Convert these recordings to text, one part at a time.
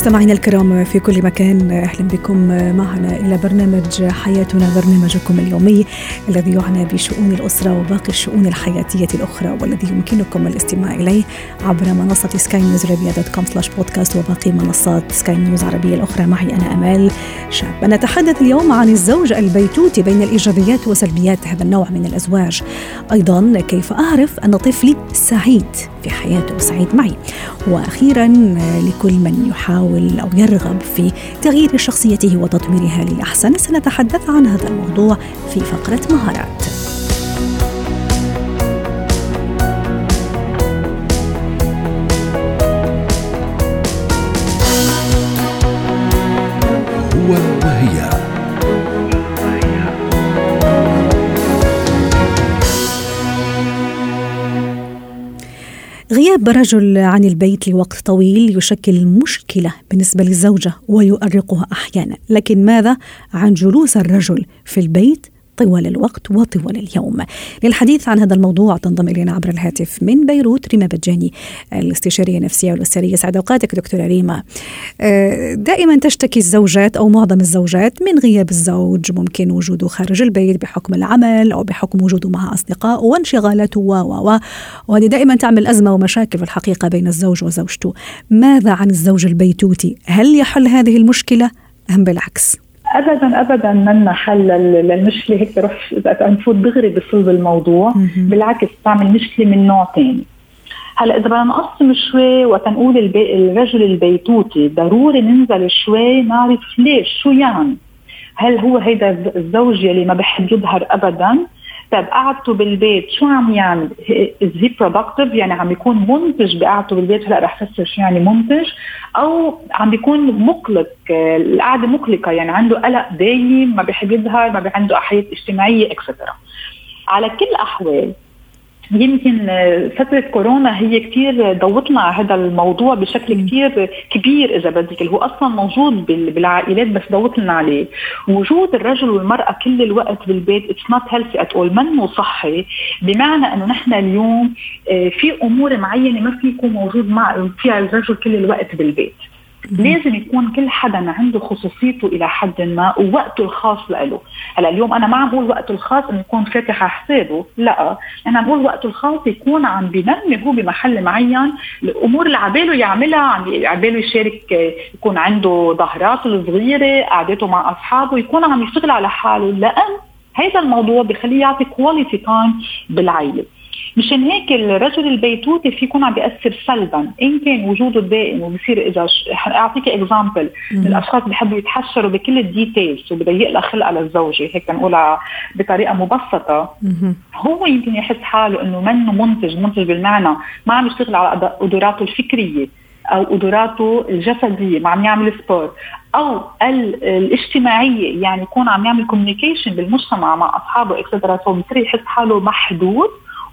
مستمعينا الكرام في كل مكان أهلا بكم معنا إلى برنامج حياتنا برنامجكم اليومي الذي يعنى بشؤون الأسرة وباقي الشؤون الحياتية الأخرى والذي يمكنكم الاستماع إليه عبر منصة سكاي نيوز عربيه dot com slash podcast وباقي منصات سكاي نيوز عربيه الأخرى. معي أنا أمال شاب. نتحدث اليوم عن الزوج البيتوتي بين الإيجابيات وسلبيات هذا النوع من الأزواج. أيضا كيف أعرف أن طفلي سعيد في حياته؟ وسعيد معي. وأخيرا لكل من يحاول يحاول أو يرغب في تغيير شخصيته وتطويرها للأحسن سنتحدث عن هذا الموضوع في فقرة مهارات. غياب رجل عن البيت لوقت طويل يشكل مشكلة بالنسبة للزوجة ويؤرقها أحيانا لكن ماذا عن جلوس الرجل في البيت طوال الوقت وطوال اليوم. للحديث عن هذا الموضوع تنضم إلينا عبر الهاتف من بيروت ريما بجاني الاستشارية النفسية والأسرية. سعد أوقاتك دكتورة ريما. آه، دائما تشتكي الزوجات أو معظم الزوجات من غياب الزوج ممكن وجوده خارج البيت بحكم العمل أو بحكم وجوده مع أصدقاء وانشغالاته و و. وهذه دائما تعمل أزمة ومشاكل في الحقيقة بين الزوج وزوجته. ماذا عن الزوج البيتوتي؟ هل يحل هذه المشكلة أم بالعكس؟ ابدا ابدا منا حل للمشكلة هيك رح نفوت دغري بصلب الموضوع. بالعكس تعمل مشكلة من نوع ثاني هلأ إذا بدنا نقسم شوي وتنقول البي... الرجل البيتوتي ضروري ننزل شوي نعرف ليش شو يعني؟ هل هو هيدا الزوج يلي ما بحب يظهر ابدا؟ طيب قعدته بالبيت. شو عم يعمل؟ is productive يعني عم يكون منتج بقعدته بالبيت؟ هلا رح فسر شو يعني منتج. أو عم بيكون مقلق القعدة مقلقة يعني عنده قلق دايم ما بيحب يظهر ما عنده حياه اجتماعية et cetera على كل الأحوال يمكن فترة كورونا هي كثير ضوتنا على هذا الموضوع بشكل كثير كبير إذا بدك اللي هو أصلا موجود بالعائلات بس ضوت لنا عليه. وجود الرجل والمرأة كل الوقت بالبيت it's not healthy at all منه صحي. بمعنى إنه نحن اليوم في أمور معينة ما في يكون موجود مع فيها الرجل كل الوقت بالبيت. لازم يكون كل حدا عنده خصوصيته إلى حد ما ووقته الخاص له. هلا اليوم أنا ما عم بقول وقته الخاص إنه يكون فاتح على حسابه لا. أنا عم بقول وقته الخاص يكون عم بينمي هو بمحل معين الأمور اللي عباله يعملها عم عباله يشارك يكون عنده ظهرات الصغيرة قعدته مع أصحابه يكون عم يشتغل على حاله. لأن هذا الموضوع بخليه يعطي quality time بالعائلة. مشان هيك الرجل البيتوتي في يكون عم بيأثر سلبا. إن كان وجوده دائم وبصير إذا. أعطيك example الأشخاص بيحبوا يتحشروا بكل ال details لها خلقها للزوجه هيك نقولها بطريقة مبسطة. هو يمكن يحس حاله إنه منه منتج منتج بالمعنى. ما عم يشتغل على قدراته الفكرية أو قدراته الجسدية ما عم يعمل sport أو الاجتماعية يعني يكون عم يعمل communication بالمجتمع مع أصحابه et cetera فبصير يحس حاله محدود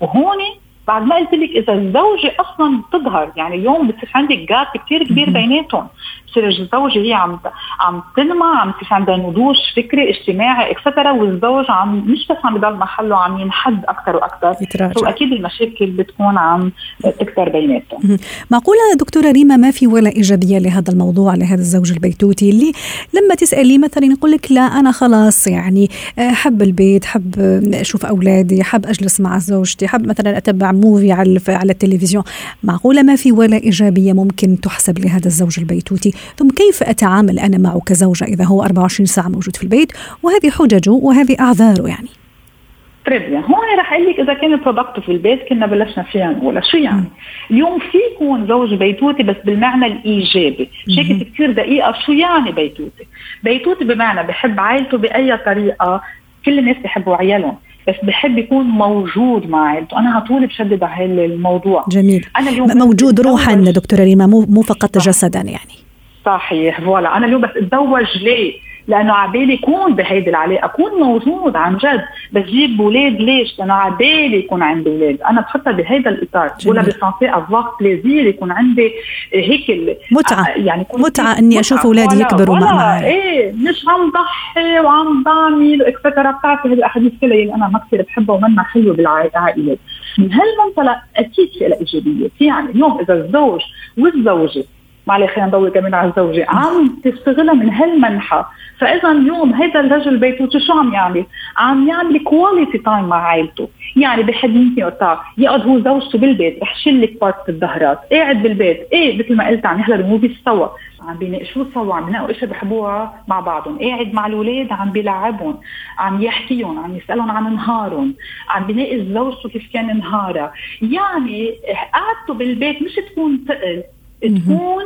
法に？بعد ما قلت لك إذا الزوجة أصلا بتظهر يعني اليوم بتصير عندك gap كثير كبير بيناتهم. بتصير الزوجة هي عم عم تنمى عم تصير عندها نضوج فكري اجتماعي et cetera والزوج عم مش بس عم بضل محله عم ينحد أكثر وأكثر واكيد المشاكل بتكون عم تكثر بيناتهم. معقولة دكتورة ريما ما في ولا إيجابية لهذا الموضوع لهذا الزوج البيتوتي اللي لما تسألي مثلا يقول لك لا أنا خلاص يعني حب البيت حب أشوف أولادي حب أجلس مع زوجتي حب مثلا أتبع موفي على على التلفزيون. معقولة ما في ولا إيجابية ممكن تحسب لهذا الزوج البيتوتي؟ ثم كيف أتعامل أنا معه كزوجة إذا هو 24 ساعة موجود في البيت؟ وهذه حججه وهذه اعذاره يعني. هون رح أقول لك إذا كان productive في البيت كنا بلشنا فيها نقولها شو يعني؟ اليوم في يكون زوج بيتوتي بس بالمعنى الإيجابي، شكل كثير دقيقة. شو يعني بيتوتي؟ بيتوتي بمعنى بحب عائلته بأي طريقة. كل الناس بحبوا عيالهم. بس بحب يكون موجود مع عائلته أنا هطول بشدد على الموضوع. جميل. أنا اليوم موجود روحا دكتورة ريما مو مو فقط جسدا يعني. صحيح فوالا. أنا اليوم بس اتزوج ليه؟ لأنه عبالي يكون بهيدي العلاقة أكون موجود عن جد. بس جيب أولاد ليش؟ لأنه عبالي يكون عندي أولاد أنا بحطها بهيدا الإطار. ولا بسانسي افواق بليزير يكون عندي هيك متعة. يعني متعة إني أشوف أولادي يكبروا معي إيه مش عم ضحي وعم بعمل اكسترا بتعرفي هذه الأحاديث كلها. اللي أنا ما كثير بحبها ومنها حلوة بالعائلات من هالمنطلق أكيد في إيجابية. يعني اليوم إذا الزوج والزوجة معلش خلينا نضوي كمان على الزوجة. عم تستغلها من هالمنحى فإذا اليوم هذا الرجل بيته شو عم يعمل؟ عم يعمل quality time مع عائلته. يعني بحب يمكن وقتها يقعد هو زوجته بالبيت. رح شلك part الظهرات. قاعد بالبيت. إيه مثل ما قلت عم يحضر movie سوا. عم بيناقشوا سوا. عم بيناقشوا اشياء بحبوها مع بعضهم. قاعد مع الاولاد عم بيلعبهم. عم يحكيهم. عم يسألهم عن نهارهم. عم بيناقش زوجته كيف كان نهارها. يعني قعدته بالبيت مش تكون ثقل. تكون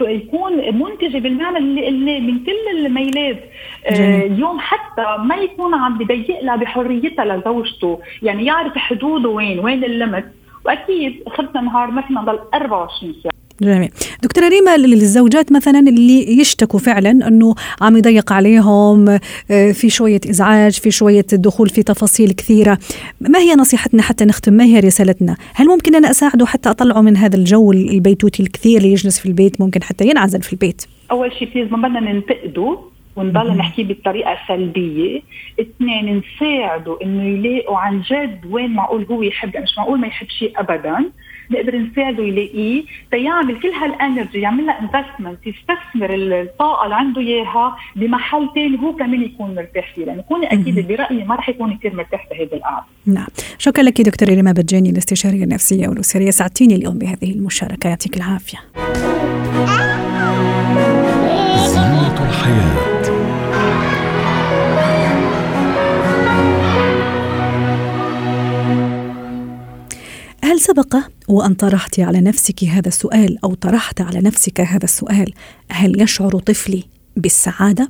يكون منتجه بالمعنى اللي, اللي من كل الميلات آه اليوم حتى ما يكون عم بضيق لها بحريتها لزوجته. يعني يعرف حدوده وين وين اللمت وأكيد خدنا نهار ما فينا نضل 24 ساعة. جميل. دكتورة ريما للزوجات مثلا اللي يشتكوا فعلا أنه عم يضيق عليهم آه، في شوية إزعاج في شوية دخول في تفاصيل كثيرة. ما هي نصيحتنا حتى نختم؟ ما هي رسالتنا؟ هل ممكن أنا أساعده حتى أطلعه من هذا الجو البيتوتي الكثير اللي يجلس في البيت؟ ممكن حتى ينعزل في البيت. أول شيء please ما بدنا ننتقده ونضل نحكي بطريقة سلبية، اثنين نساعده إنه يلاقوا عن جد وين معقول هو يحب مش معقول ما يحب شيء ابدا، نقدر نساعده يلاقيه تيعمل كل هال energy يعمل لها investment يستثمر الطاقة اللي عنده إياها بمحل ثاني هو كمان يكون مرتاح فيه لأنه كوني أكيد برأيي ما رح يكون كثير مرتاح بهذا القعده. نعم، شكرا لك دكتوره ريما بجاني الاستشارية النفسية والأسرية سعدتيني اليوم بهذه المشاركة يعطيك العافية. هل سبق وأن طرحت على نفسك هذا السؤال أو طرحت على نفسك هذا السؤال هل يشعر طفلي بالسعادة؟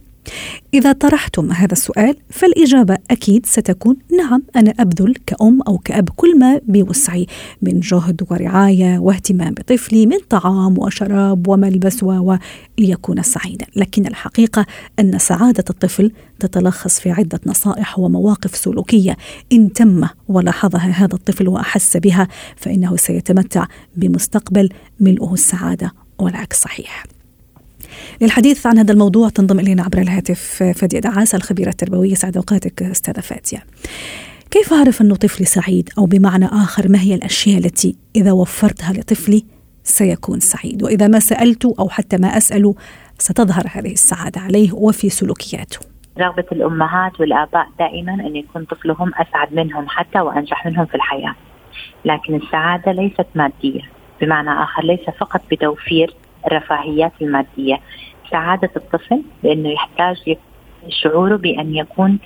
إذا طرحتم هذا السؤال فالإجابة أكيد ستكون نعم أنا أبذل كأم أو كأب كل ما بوسعي من جهد ورعاية واهتمام بطفلي من طعام وشراب وملبس ليكون سعيدا. لكن الحقيقة أن سعادة الطفل تتلخص في عدة نصائح ومواقف سلوكية إن تم ولاحظها هذا الطفل وأحس بها فإنه سيتمتع بمستقبل ملؤه السعادة والعكس صحيح. للحديث عن هذا الموضوع تنضم إلينا عبر الهاتف فادية دعاسة الخبيرة التربوية. سعد أوقاتك أستاذة فاتية كيف أعرف أنه طفلي سعيد؟ أو بمعنى آخر ما هي الأشياء التي إذا وفرتها لطفلي سيكون سعيد؟ وإذا ما سألته أو حتى ما أسأله ستظهر هذه السعادة عليه وفي سلوكياته. رغبة الأمهات والآباء دائما أن يكون طفلهم أسعد منهم حتى وأنجح منهم في الحياة. لكن السعادة ليست مادية. بمعنى آخر ليس فقط بتوفير الرفاهيات المادية. سعادة الطفل بأنه يحتاج شعوره بأن يكون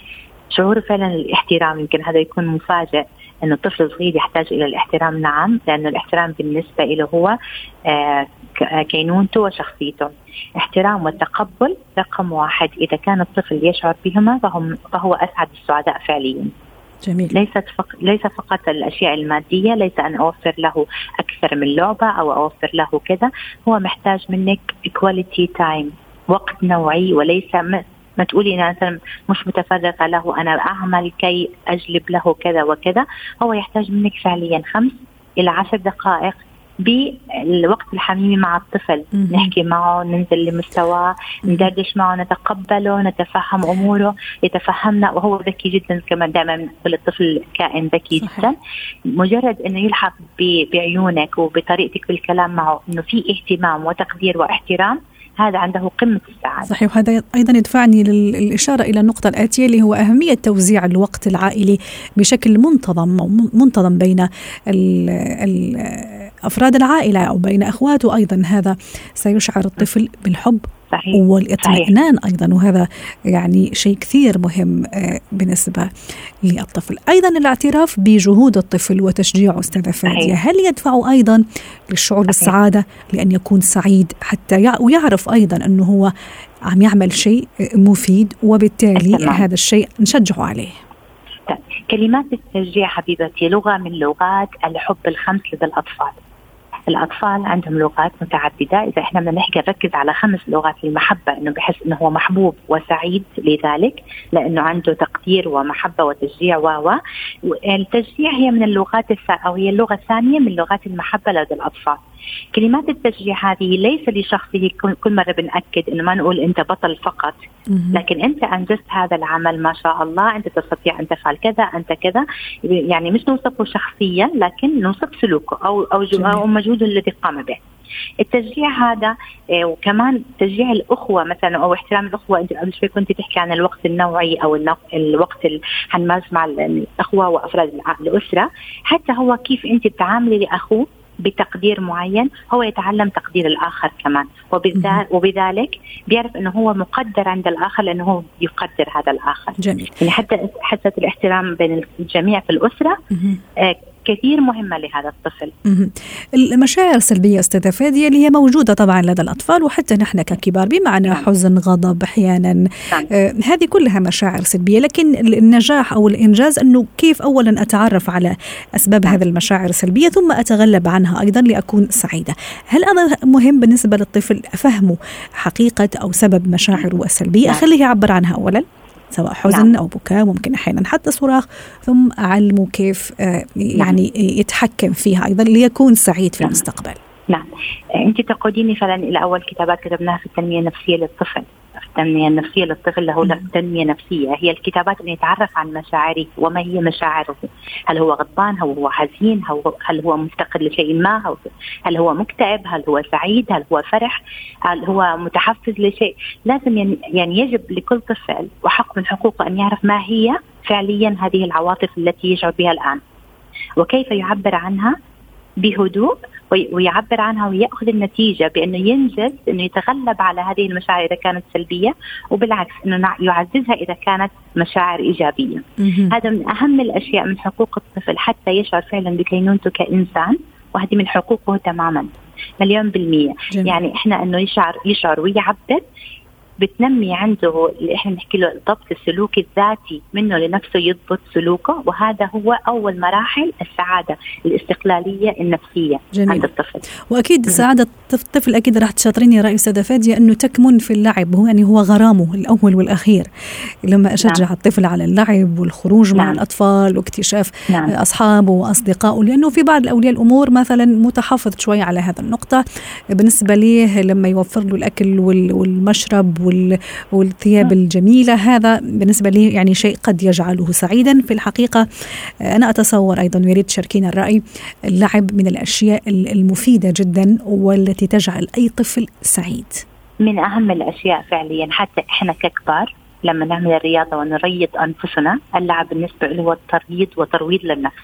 شعوره فعلا الاحترام يمكن هذا يكون مفاجئ أنه الطفل الصغير يحتاج إلى الاحترام. نعم لأنه الاحترام بالنسبة له هو آه، كينونته وشخصيته. احترام والتقبل رقم واحد. إذا كان الطفل يشعر بهما فهو أسعد السعداء فعليا. جميل. ليست فق... ليس فقط الأشياء المادية ليس أن أوفر له أكثر من لعبة أو أوفر له كذا. هو محتاج منك quality time وقت نوعي وليس ما تقولي مثلا مش متفرغة له أنا أعمل كي أجلب له كذا وكذا. هو يحتاج منك فعليا خمس إلى عشر دقائق بالوقت الحميمي مع الطفل. مم. نحكي معه ننزل لمستواه ندردش معه نتقبله نتفهم أموره يتفهمنا. وهو ذكي جدا كما دائما نقول الطفل كائن ذكي جدا. مجرد إنه يلحق بعيونك وبطريقتك بالكلام معه إنه في اهتمام وتقدير واحترام هذا عنده قمة السعادة. صحيح. وهذا أيضا يدفعني للإشارة إلى النقطة الآتية اللي هو أهمية توزيع الوقت العائلي بشكل منتظم منتظم بين ال ال أفراد العائلة أو بين أخواته أيضا. هذا سيشعر الطفل بالحب صحيح. والاطمئنان أيضا وهذا يعني شيء كثير مهم آه، بالنسبة للطفل. أيضا الاعتراف بجهود الطفل وتشجيعه أستاذة فادية. هل يدفعه أيضا للشعور صحيح. بالسعادة لأن يكون سعيد حتى ويعرف أيضا أنه هو عم يعمل شيء مفيد وبالتالي أتمام. هذا الشيء نشجعه عليه؟ كلمات التشجيع حبيبتي لغة من لغات الحب الخمس لدى الأطفال. الأطفال عندهم لغات متعددة. إذا إحنا بدنا نحكي نركز على خمس لغات المحبه إنه بحس إنه هو محبوب وسعيد لذلك لأنه عنده تقدير ومحبة وتشجيع و التشجيع هي من اللغات هي اللغة الثانية من لغات المحبة لدى الأطفال. كلمات التشجيع هذه ليس لشخصه. كل مرة بنأكد إنه ما نقول أنت بطل فقط. لكن أنت أنجزت هذا العمل ما شاء الله. أنت تستطيع أن تفعل كذا أنت كذا. يعني مش نوصفه شخصيا لكن نوصف سلوكه أو أو, أو مجهوده الذي قام به. التشجيع هذا آه، وكمان تشجيع الأخوة مثلا أو احترام الأخوة. أنت قبل شوي كنت تحكي عن الوقت النوعي أو الوقت اللي حنمارس مع الأخوة وأفراد الأسرة. حتى هو كيف أنت بتعاملي لأخوه بتقدير معين هو يتعلم تقدير الآخر كمان. وبذلك بيعرف إنه هو مقدر عند الآخر لأنه هو يقدر هذا الآخر. جميل. يعني حتى حاسه الاحترام بين الجميع في الأسرة كثير مهمة لهذا الطفل المشاعر السلبية أستاذة فادية اللي هي موجودة طبعا لدى الأطفال وحتى نحن ككبار بمعنى نعم. حزن غضب أحيانا نعم. آه هذه كلها مشاعر سلبية لكن النجاح أو الإنجاز أنه كيف أولا أتعرف على أسباب نعم. هذه المشاعر السلبية ثم أتغلب عنها أيضا لأكون سعيدة هل هذا مهم بالنسبة للطفل فهمه حقيقة أو سبب مشاعره السلبية. أخليه يعبر عنها أولا سواء حزن نعم. أو بكاء ممكن أحيانا حتى صراخ ثم أعلمه كيف آه، يعني يتحكم فيها أيضا ليكون سعيد في نعم. المستقبل نعم أنت تقوديني فعلا إلى أول كتابات كتبناها في التنمية النفسية للطفل التنمية النفسية للطفل له تنمية نفسية. هي الكتابات اللي يتعرف عن مشاعره وما هي مشاعره. هل هو غضبان؟ هل هو حزين؟ هل هو مفتقر لشيء ما؟ هل هو مكتئب؟ هل هو سعيد؟ هل هو فرح؟ هل هو متحفز لشيء؟ لازم يعني, يعني يجب لكل طفل وحق من حقوقه أن يعرف ما هي فعليا هذه العواطف التي يشعر بها الآن. وكيف يعبر عنها؟ بهدوء ويعبر عنها ويأخذ النتيجة بأنه ينجز أنه يتغلب على هذه المشاعر إذا كانت سلبية وبالعكس أنه يعززها إذا كانت مشاعر إيجابية. هذا من أهم الأشياء من حقوق الطفل حتى يشعر فعلا بكينونته كإنسان وهذه من حقوقه تماما مليون بالمية جميل. يعني إحنا أنه يشعر يشعر ويعبر بتنمي عنده اللي إحنا بنحكي له الضبط السلوكي الذاتي منه لنفسه يضبط سلوكه وهذا هو أول مراحل السعادة الاستقلالية النفسية جميل. عند الطفل وأكيد سعادة الطفل أكيد راح تشاطريني رأي أستاذة فادية إنه تكمن في اللعب هو يعني هو غرامه الأول والأخير لما أشجع نعم. الطفل على اللعب والخروج نعم. مع الأطفال واكتشاف نعم. أصحابه وأصدقائه لأنه في بعض الأولياء الأمور مثلا متحفظ شوي على هذا النقطة بالنسبة ليه لما يوفر له الأكل والمشرب والثياب الجميلة. هذا بالنسبة لي يعني شيء قد يجعله سعيدا. في الحقيقة أنا أتصور أيضا ويريد تشاركينا الرأي اللعب من الأشياء المفيدة جدا والتي تجعل أي طفل سعيد. من أهم الأشياء فعليا حتى إحنا ككبار لما نعمل الرياضة ونريض أنفسنا اللعب بالنسبة له هو التريض وترويض للنفس.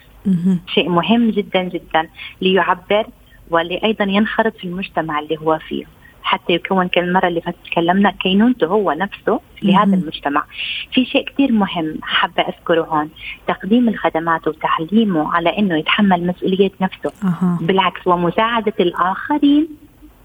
شيء مهم جدا جدا ليعبر ولأيضا ينخرط في المجتمع اللي هو فيه. حتى يكون كالمرة اللي فاتت تكلمنا كينونته هو نفسه لهذا المجتمع. في شيء كثير مهم حابة أذكره هون. تقديم الخدمات وتعليمه على أنه يتحمل مسؤولية نفسه. أه. بالعكس ومساعدة الآخرين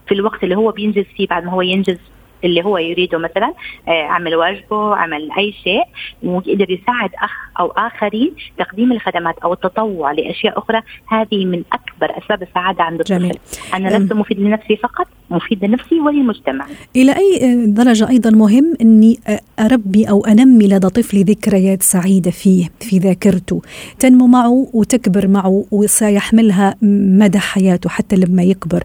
في الوقت اللي هو بينجز فيه بعد ما هو ينجز اللي هو يريده مثلا آه، عمل واجبه عمل أي شيء ويقدر يساعد أخ أو آخرين تقديم الخدمات أو التطوع لأشياء أخرى. هذه من أكبر أسباب السعادة عند الطفل. جميل. أنا لست مفيد لنفسي فقط مفيد لنفسي وللمجتمع. إلى أي درجة أيضا مهم إني أربي أو أنمي لدى طفلي ذكريات سعيدة فيه في ذاكرته. تنمو معه وتكبر معه وسيحملها مدى حياته حتى لما يكبر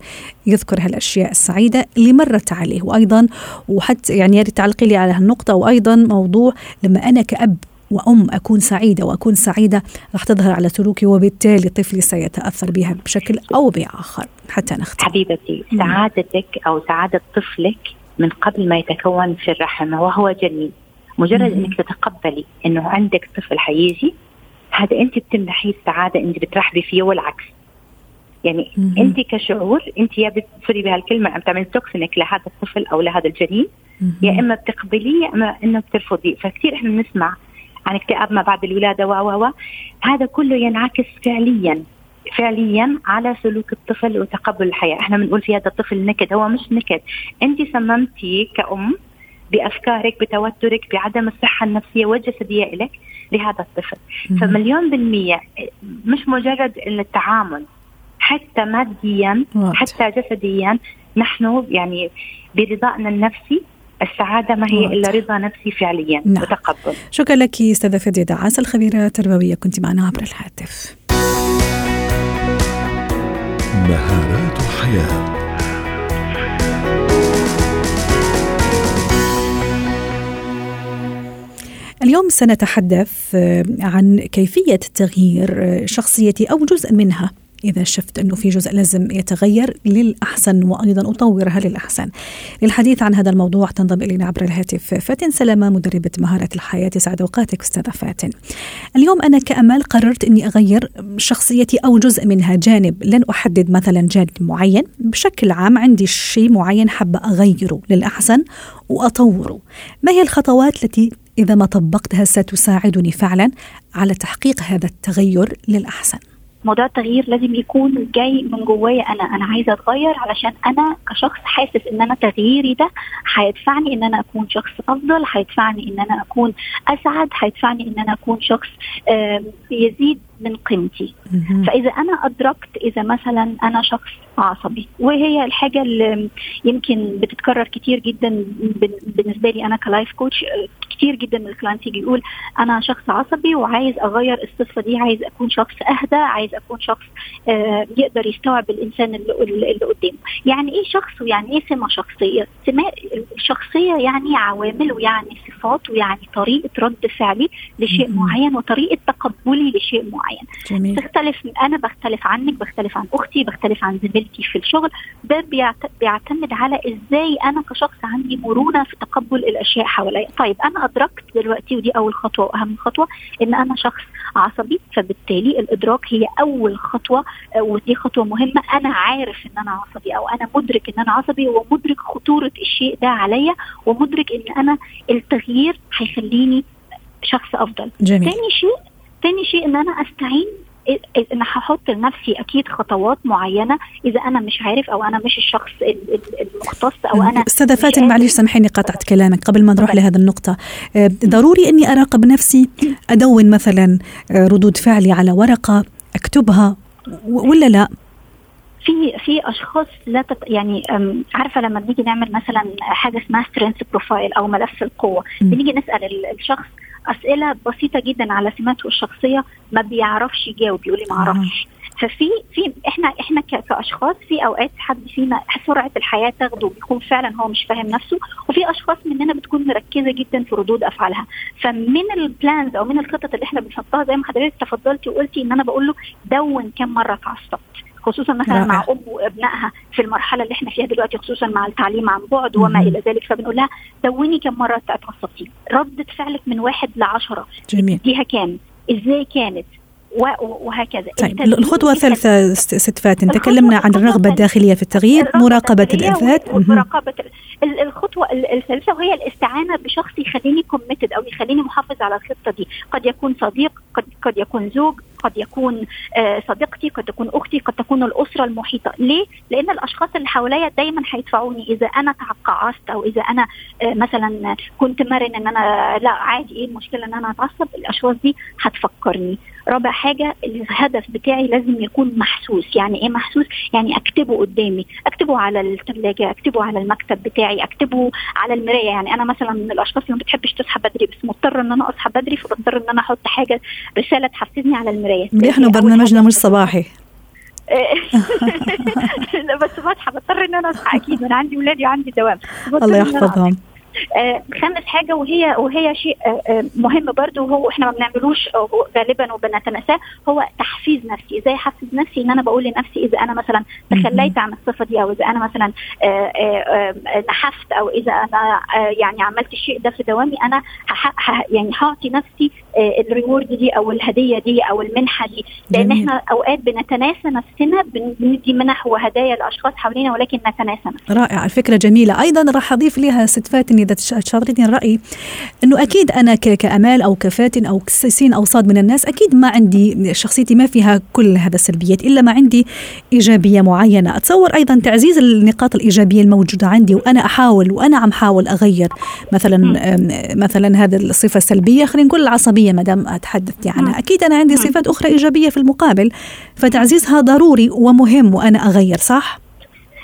يذكر هالأشياء السعيدة اللي مرت عليه. وأيضا وحتى يعني يا ريت تعلقي لي على هالنقطة. وأيضا موضوع لما أنا كأب وأم أكون سعيدة وأكون سعيدة راح تظهر على سلوكي وبالتالي طفلي سيتأثر بها بشكل أو بآخر. حتى نختم حبيبتي سعادتك أو سعادة طفلك من قبل ما يتكون في الرحم وهو جنين مجرد إنك تتقبلي إنه عندك طفل حيجي هذا أنت بتمنحيه السعادة أنت بترحبي فيه والعكس. يعني مم. انت كشعور انت يا بتصيري بهالكلمة عم تعملي توكسينك لهذا الطفل أو لهذا الجنين مم. يا إما بتقبليه يا إما إنه بترفضيه. فكثير إحنا بنسمع عن اكتئاب ما بعد الولادة و و هذا كله ينعكس فعليا فعليا على سلوك الطفل وتقبل الحياة، إحنا بنقول في هذا الطفل نكد هو مش نكد، أنت صممتي كأم بأفكارك بتوترك بعدم الصحة النفسية والجسدية لك لهذا الطفل، فمليون بالمية مش مجرد التعامل. حتى ماديا. حتى جسديا نحن يعني برضائنا النفسي السعادة ما هي. إلا رضا نفسي فعليا نعم. وتقبل شكرا لك أستاذة فدية دعاس الخبيره التربويه كنت معنا عبر الهاتف مهارات الحياة اليوم سنتحدث آه، عن كيفية تغيير آه، شخصيتي أو جزء منها إذا شفت أنه في جزء لازم يتغير للأحسن وأيضا أطورها للأحسن. للحديث عن هذا الموضوع تنضم إلينا عبر الهاتف فاتن سلامة مدربة مهارة الحياة. يسعد أوقاتك أستاذة فاتن. اليوم أنا كأمل قررت أني أغير شخصيتي أو جزء منها جانب. لن أحدد مثلا جانب معين. بشكل عام عندي شيء معين حابة أغيره للأحسن وأطوره. ما هي الخطوات التي إذا ما طبقتها ستساعدني فعلا على تحقيق هذا التغير للأحسن؟ موضوع التغيير لازم يكون جاي من جوايا أنا. أنا عايزة أتغير علشان أنا كشخص حاسس إن أنا تغييري ده هيدفعني إن أنا أكون شخص أفضل هيدفعني إن أنا أكون أسعد هيدفعني إن أنا أكون شخص يزيد من قيمتي. فإذا أنا أدركت إذا مثلا أنا شخص عصبي وهي الحاجة اللي يمكن بتتكرر كتير جدا بالنسبة لي أنا ك life coach كتير جدا من ال clients يجي يقول أنا شخص عصبي وعايز أغير الصفة دي عايز أكون شخص أهدى عايز أكون شخص آه، يقدر يستوعب الإنسان اللي, اللي قدامه. يعني إيه شخص ويعني إيه سمة شخصية؟ سمة الشخصية يعني عوامل ويعني صفات ويعني طريقة رد فعلي لشيء. معين وطريقة تقبلي لشيء معين. جميل. تختلف أنا بختلف عنك بختلف عن أختي بختلف عن زميلتي في الشغل. ده بيعت- بيعتمد على إزاي أنا كشخص عندي مرونة في تقبل الأشياء حواليا. طيب أنا أدركت دلوقتي ودي أول خطوة وأهم خطوة إن أنا شخص عصبي فبالتالي الإدراك هي أول خطوة آه، ودي خطوة مهمة. أنا عارف إن أنا عصبي أو أنا مدرك إن أنا عصبي ومدرك خطورة الشيء ده عليا ومدرك إن أنا التغيير هيخليني شخص أفضل. جميل. تاني شيء تاني شيء إن أنا أستعين إ- إن هحط لنفسي أكيد خطوات معينة إذا أنا مش عارف أو أنا مش الشخص ال- ال- المختص أو أنا أستاذة فاتن معلش سامحيني قطعت كلامك قبل ما نروح. لهذه النقطة آه، ضروري إني أراقب نفسي أدون مثلا آه، ردود فعلي على ورقة أكتبها ولا لا في في أشخاص لا تت يعني عارفة لما بنيجي نعمل مثلا حاجة اسمها strength profile أو ملف القوة. بنيجي نسأل ال- الشخص أسئلة بسيطة جدا على سماته الشخصية ما بيعرفش يجاوب يقول لي ما أعرفش. ففي في إحنا إحنا كأشخاص في أوقات حد فينا سرعة الحياة تاخده بيكون فعلا هو مش فاهم نفسه وفي أشخاص مننا بتكون مركزة جدا في ردود أفعالها. فمن البلانز أو من الخطط اللي إحنا بنحطها زي ما حضرتك تفضلتي وقلتي إن أنا بقول له دون كم مرة اتعصبت خصوصا مثلا. مع أم وأبنائها في المرحلة اللي إحنا فيها دلوقتي خصوصا مع التعليم عن بعد وما. إلى ذلك فبنقول لها دوني كم مرة اتعصبتي ردة فعلك من واحد لعشرة. جميل. ديها كام؟ إزاي كانت؟ وهكذا. طيب التدريب- الثالثة ست فاتن الخطوة- تكلمنا عن الخطوة الرغبة الثالثة. الداخلية في التغيير الرغبة مراقبة الداخلية الذات و- ومراقبة ال- ال- الخطوة ال- الثالثة وهي الاستعانة بشخص يخليني committed أو يخليني محافظ على الخطة دي. قد يكون صديق قد, قد يكون زوج قد يكون آه صديقتي قد تكون أختي قد تكون الأسرة المحيطة. ليه؟ لأن الأشخاص اللي حواليا دايما هيدفعوني. إذا أنا تقاعست أو إذا أنا آه مثلا كنت مرن إن أنا لا عادي إيه المشكلة إن أنا أتعصب؟ الأشخاص دي هتفكرني. رابع حاجة الهدف بتاعي لازم يكون محسوس. يعني إيه محسوس؟ يعني أكتبه قدامي. أكتبه على الثلاجة أكتبه على المكتب بتاعي أكتبه على المراية. يعني أنا مثلا من الأشخاص اللي ما بتحبش تصحى بدري بس مضطرة إن أنا أصحى بدري فبضطر إن أنا أحط حاجة رسالة تحفزني على المراية نحن أول برنامجنا حاجة مش صباحي. لا بس بصحى بضطر ان أنا أصحى أكيد أنا عندي ولادي وعندي دوام. الله يحفظهم. آه، خامس حاجة وهي وهي شيء آه، آه، مهم برضو وهو إحنا ما بنعملوش آه، غالبا وبنتناساه هو تحفيز نفسي. إزاي أحفز نفسي؟ إن أنا بقول لنفسي إذا أنا مثلا تخليت عن الصفة دي أو إذا أنا مثلا آه، آه، آه، نحفت أو إذا أنا آه، يعني عملت الشيء ده في دوامي أنا يعني هعطي نفسي الريورد دي أو الهدية دي أو المنحة دي. لأن جميل. إحنا أوقات بنتناسى نفسنا بن- بندي منح وهدايا لأشخاص حوالينا ولكن نتناسى نفسنا. رائع الفكرة جميلة. أيضا راح أضيف لها ست فاتن إذا تشاركني الرأي. إنه أكيد أنا كأمال أو كفاتن أو سين أو صاد من الناس أكيد ما عندي شخصيتي ما فيها كل هذا السلبيات إلا ما عندي إيجابية معينة. أتصور أيضا تعزيز النقاط الإيجابية الموجودة عندي وأنا أحاول وأنا عم حاول أغير مثلا مثلا هذا الصفة السلبية. خلينا نقول العصبية. ما دام اتحدث عنها. أكيد أنا عندي صفات أخرى إيجابية في المقابل فتعزيزها ضروري ومهم وأنا أغير صح؟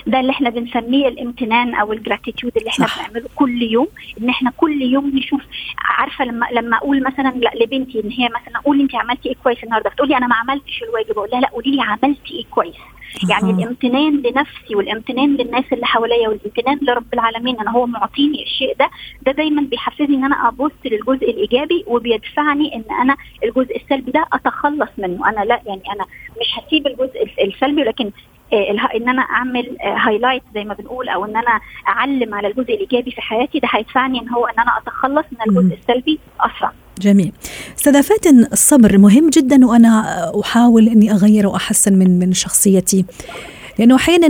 ده اللي إحنا بنسميه الامتنان أو الجراتيتيود اللي إحنا صح. بنعمله كل يوم إن إحنا كل يوم نشوف عارفة لما لما أقول مثلا لا لبنتي إن هي مثلا قولي انت عملتي إيه كويس النهارده؟ فتقولي أنا ما عملتش الواجب أقول لها لا قولي لي عملتي إيه كويس؟ يعني الامتنان لنفسي والامتنان للناس اللي حواليا والامتنان لرب العالمين. أنا هو معطيني الشيء ده. ده دايما بيحفزني إن أنا أبص للجزء الإيجابي وبيدفعني إن أنا الجزء السلبي ده أتخلص منه. أنا لا يعني أنا مش هسيب الجزء السلبي ولكن آه، إن أنا أعمل هايلايت آه، زي ما بنقول أو إن أنا أعلم على الجزء الإيجابي في حياتي. ده هيدفعني إن هو إن أنا أتخلص من الجزء السلبي أسرع. جميل. استاذه فاتن الصبر مهم جدا وأنا أحاول إني أغير وأحسن من من شخصيتي. لأنه أحيانا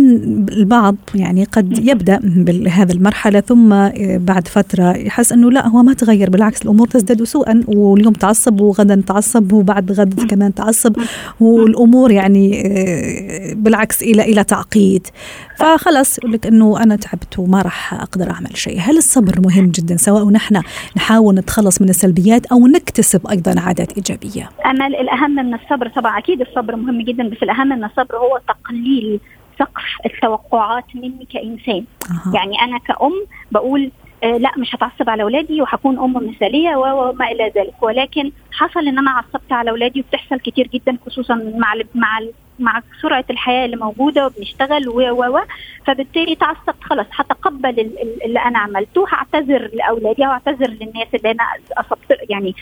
البعض يعني قد يبدأ بهذه المرحلة ثم بعد فترة يحس أنه لا هو ما تغير بالعكس الأمور تزداد سوءا واليوم تعصب وغدا تعصب وبعد غد كمان تعصب والأمور يعني بالعكس إلى إلى تعقيد. فخلص يقول لك أنه أنا تعبت وما راح أقدر أعمل شيء. هل الصبر مهم جدا؟ سواء نحن نحاول نتخلص من السلبيات أو نكتسب أيضا عادات إيجابية. أمل الأهم من الصبر طبعا أكيد الصبر مهم جدا بس الأهم من الصبر هو تقليل سقف التوقعات مني كإنسان. أه. يعني أنا كأم بقول آه لا مش هتعصب على أولادي وهكون أم مثالية وما إلى ذلك. ولكن حصل إن أنا عصبت على أولادي وبتحصل كتير جدا خصوصا مع مع مع سرعة الحياة اللي موجودة وبنشتغل و و فبالتالي تعصبت خلاص هتقبل اللي أنا عملته هعتذر لأولادي أو اعتذر للناس اللي أنا أصبت يعني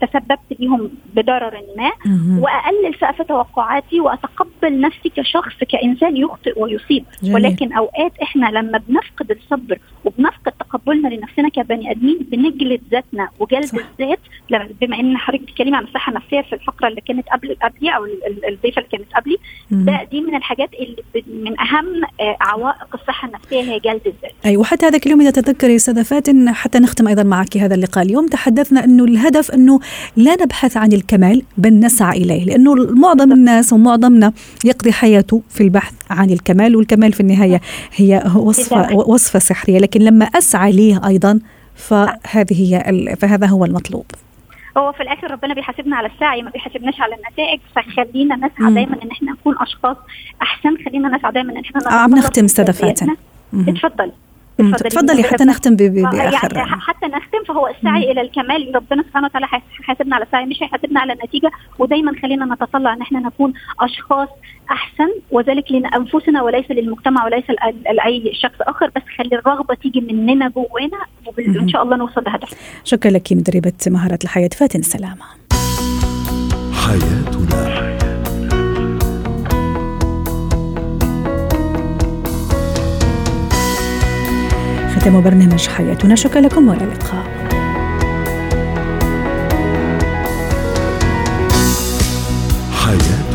تسببت ليهم بضرر ما. واقلل سقف توقعاتي وأتقبل نفسي كشخص كإنسان يخطئ ويصيب. جميل. ولكن أوقات إحنا لما بنفقد الصبر وبنفقد تقبلنا لنفسنا كبني آدمين بنجلد ذاتنا وجلد الذات بما إن حضرتك بتتكلمي عن الصحة النفسية في الفقرة اللي كانت قبل قبلي أو الضيفة اللي كانت قبلي. ده دي من الحاجات اللي من أهم آه، عوائق الصحة النفسية. هي جلد الذات. أيوه وحتى هذاك اليوم إذا تتذكري أستاذة فاتن حتى نختم أيضا معك هذا اللقاء. اليوم تحدثنا أنه الهدف أنه لا نبحث عن الكمال بل نسعى إليه لأنه معظم الناس ومعظمنا يقضي حياته في البحث عن الكمال والكمال في النهاية هي وصفه وصفة سحرية. لكن لما أسعى ليه أيضا فهذه هي فهذا هو المطلوب. هو في الآخر ربنا بيحاسبنا على السعي ما بيحاسبناش على النتائج فخلينا نسعى دايما إن إحنا نكون أشخاص أحسن خلينا نسعى دايما إن إحنا عم نختم استاذه فاتن اتفضل. تفضلي حتى نختم بآخر يعني حتى نختم فهو السعي مم. إلى الكمال. ربنا سبحانه وتعالى هيحاسبنا على السعي مش هيحاسبنا على النتيجه ودايما خلينا نتطلع إن إحنا نكون أشخاص أحسن وذلك لانفسنا وليس للمجتمع وليس لأي شخص آخر. بس خلي الرغبة تيجي مننا جوانا وان شاء الله نوصل لهدف. شكرا لك مدربة مهارات الحياة فاتن سلامة. حياتنا ختام برنامج حياتنا. شكرا لكم والى اللقاء. حياتي